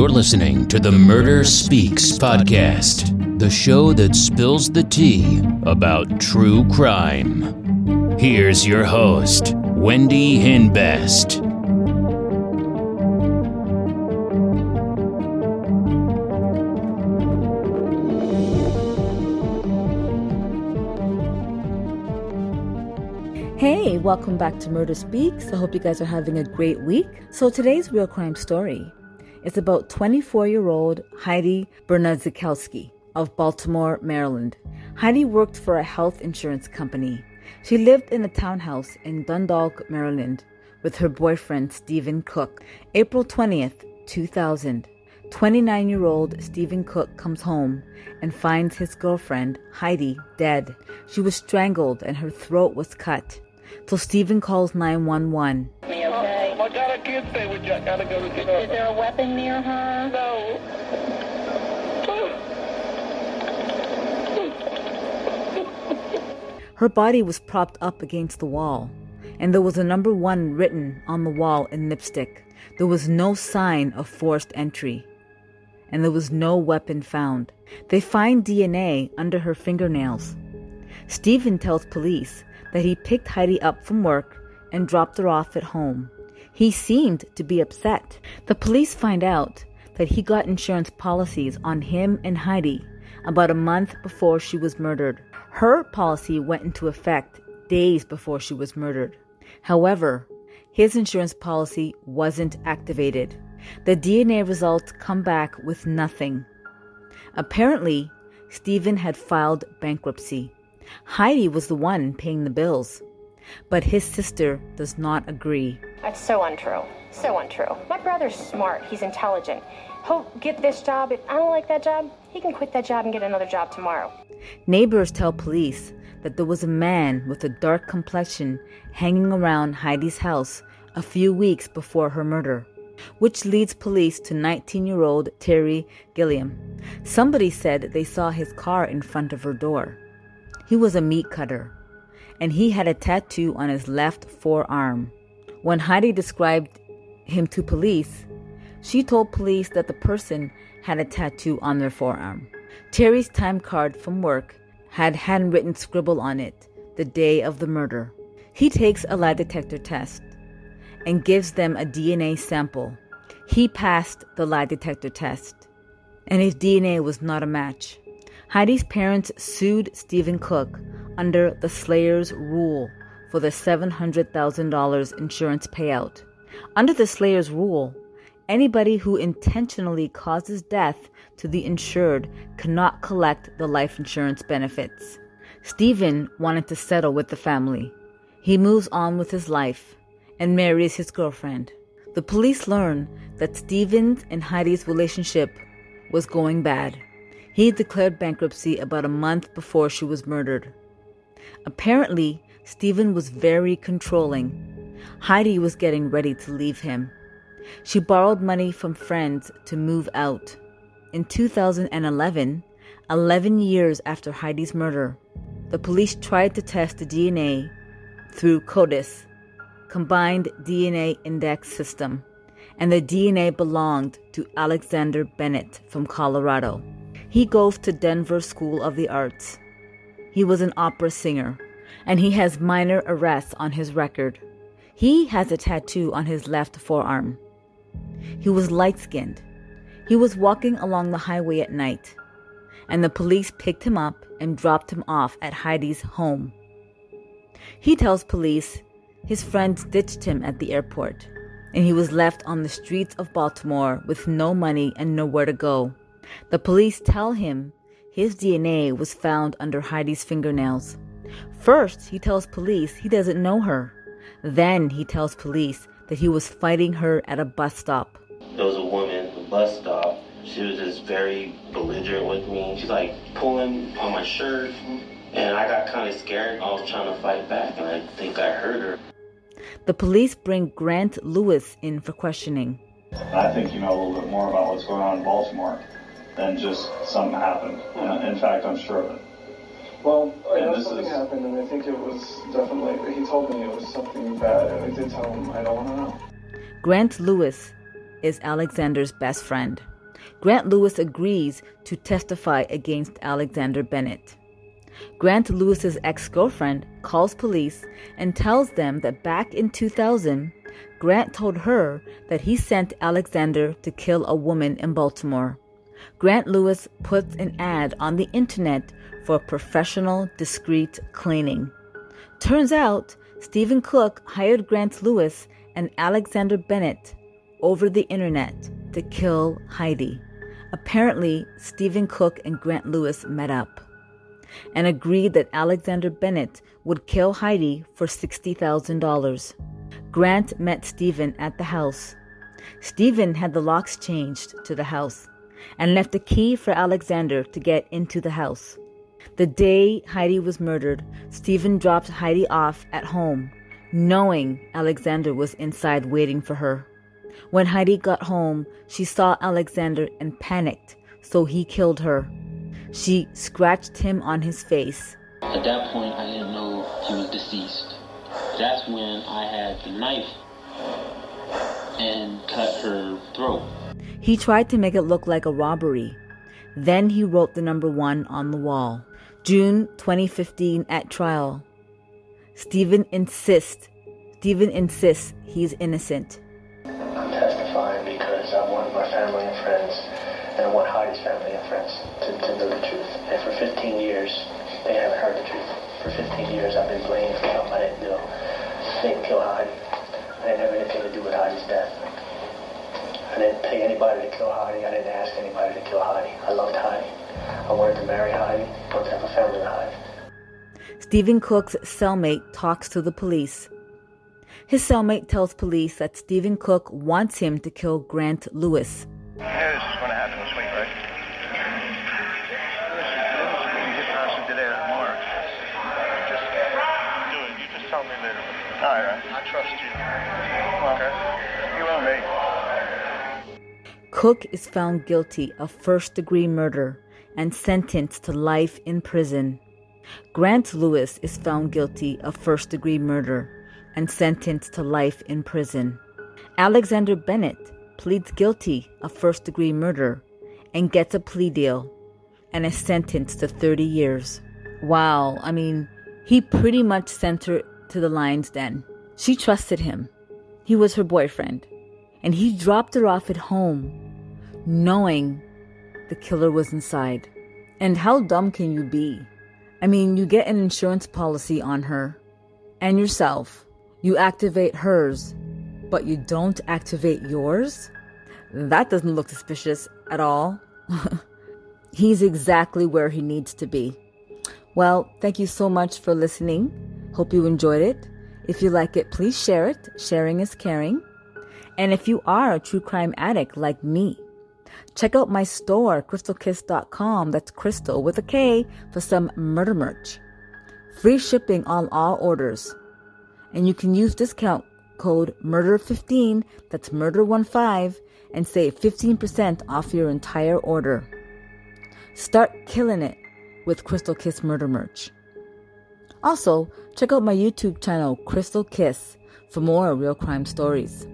You're listening to the Murder Speaks podcast, the show that spills the tea about true crime. Here's your host, Wendy Hinbest. Hey, welcome back to Murder Speaks. I hope you guys are having a great week. So, today's real crime story is about 24 year old Heidi Bernadzikowski of Baltimore, Maryland. Heidi worked for a health insurance company. She lived in a townhouse in Dundalk, Maryland, with her boyfriend Stephen Cook. April 20th, 2000. 29 year old Stephen Cook comes home and finds his girlfriend, Heidi, dead. She was strangled and her throat was cut. So Stephen calls 911. Me okay? I got a stay with you. I gotta go to the Is there a weapon near her? No. Her body was propped up against the wall, and there was a number one written on the wall in lipstick. There was no sign of forced entry, and there was no weapon found. They find DNA under her fingernails. Stephen tells police that he picked Heidi up from work and dropped her off at home. He seemed to be upset. The police find out that he got insurance policies on him and Heidi about a month before she was murdered. Her policy went into effect days before she was murdered. However, his insurance policy wasn't activated. The DNA results come back with nothing. Apparently, Stephen had filed bankruptcy. Heidi was the one paying the bills. But his sister does not agree. That's so untrue. So untrue. My brother's smart. He's intelligent. He'll get this job. If I don't like that job, he can quit that job and get another job tomorrow. Neighbors tell police that there was a man with a dark complexion hanging around Heidi's house a few weeks before her murder, which leads police to 19 year old Terry Gilliam. Somebody said they saw his car in front of her door. He was a meat cutter, and he had a tattoo on his left forearm. When Heidi described him to police, she told police that the person had a tattoo on their forearm. Terry's time card from work had handwritten scribble on it the day of the murder. He takes a lie detector test and gives them a DNA sample. He passed the lie detector test, and his DNA was not a match. Heidi's parents sued Stephen Cook under the Slayer's rule for the $700,000 insurance payout. Under the Slayer's rule, anybody who intentionally causes death to the insured cannot collect the life insurance benefits. Stephen wanted to settle with the family. He moves on with his life and marries his girlfriend. The police learn that Stephen's and Heidi's relationship was going bad. He declared bankruptcy about a month before she was murdered. Apparently, Stephen was very controlling. Heidi was getting ready to leave him. She borrowed money from friends to move out. In 2011, 11 years after Heidi's murder, the police tried to test the DNA through CODIS, Combined DNA Index System, and the DNA belonged to Alexander Bennett from Colorado. He goes to Denver School of the Arts. He was an opera singer, and he has minor arrests on his record. He has a tattoo on his left forearm. He was light skinned. He was walking along the highway at night, and the police picked him up and dropped him off at Heidi's home. He tells police his friends ditched him at the airport, and he was left on the streets of Baltimore with no money and nowhere to go. The police tell him his DNA was found under Heidi's fingernails. First, he tells police he doesn't know her. Then he tells police that he was fighting her at a bus stop. There was a woman at the bus stop. She was just very belligerent with me. She's like pulling on my shirt, and I got kind of scared. I was trying to fight back, and I think I hurt her. The police bring Grant Lewis in for questioning. I think you know a little bit more about what's going on in Baltimore than just something happened. And in fact, I'm sure of it. Well, I And know this something is- happened, and I think it was definitely. He told me it was something bad, and I did tell him I don't want to know. Grant Lewis is Alexander's best friend. Grant Lewis agrees to testify against Alexander Bennett. Grant Lewis's ex-girlfriend calls police and tells them that back in 2000, Grant told her that he sent Alexander to kill a woman in Baltimore. Grant Lewis puts an ad on the internet for professional, discreet cleaning. Turns out Stephen Cook hired Grant Lewis and Alexander Bennett over the internet to kill Heidi. Apparently, Stephen Cook and Grant Lewis met up and agreed that Alexander Bennett would kill Heidi for $60,000. Grant met Stephen at the house. Stephen had the locks changed to the house and left a key for Alexander to get into the house. The day Heidi was murdered, Stephen dropped Heidi off at home, knowing Alexander was inside waiting for her. When Heidi got home, she saw Alexander and panicked, so he killed her. She scratched him on his face. At that point, I didn't know he was deceased. That's when I had the knife and cut her throat. He tried to make it look like a robbery. Then he wrote the number one on the wall. June 2015 at trial. Stephen insists. Stephen insists he's innocent. I'm testifying because I want my family and friends, and I want Heidi's family and friends to, to know the truth. And for 15 years, they haven't heard the truth. For 15 years, I've been blamed for anybody to kill Heidi. I didn't ask anybody to kill Heidi. I loved Heidi. I wanted to marry Heidi. I wanted to have a family with Heidi. Stephen Cook's cellmate talks to the police. His cellmate tells police that Stephen Cook wants him to kill Grant Lewis. You know going to happen this week, right? Listen, you get past it today or tomorrow. Just do it. You just tell me later. All right, all right. I trust you. Okay. Cook is found guilty of first degree murder and sentenced to life in prison. Grant Lewis is found guilty of first degree murder and sentenced to life in prison. Alexander Bennett pleads guilty of first degree murder and gets a plea deal and is sentenced to 30 years. Wow, I mean, he pretty much sent her to the lion's den. She trusted him. He was her boyfriend. And he dropped her off at home, knowing the killer was inside. And how dumb can you be? I mean, you get an insurance policy on her and yourself. You activate hers, but you don't activate yours? That doesn't look suspicious at all. He's exactly where he needs to be. Well, thank you so much for listening. Hope you enjoyed it. If you like it, please share it. Sharing is caring. And if you are a true crime addict like me, check out my store, krystalkiss.com. That's crystal with a K for some murder merch. Free shipping on all orders. And you can use discount code murder15, that's murder15, and save 15% off your entire order. Start killing it with Krystal Kiss murder merch. Also, check out my YouTube channel, Krystal Kiss, for more real crime stories.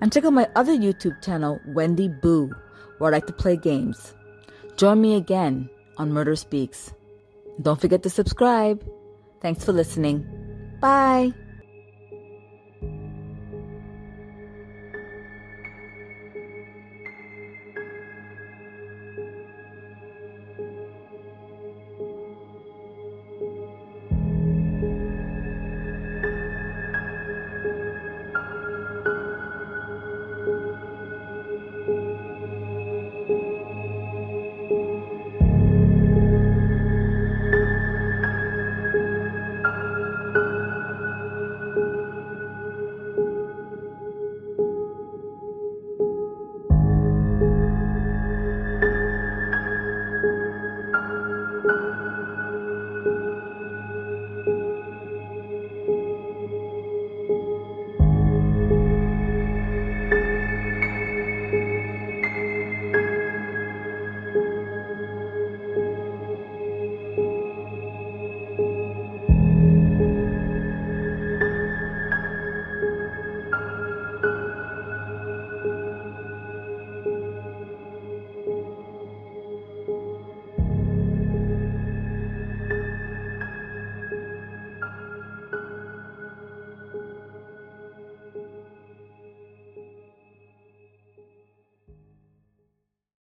And check out my other YouTube channel, Wendy Boo, where I like to play games. Join me again on Murder Speaks. Don't forget to subscribe. Thanks for listening. Bye.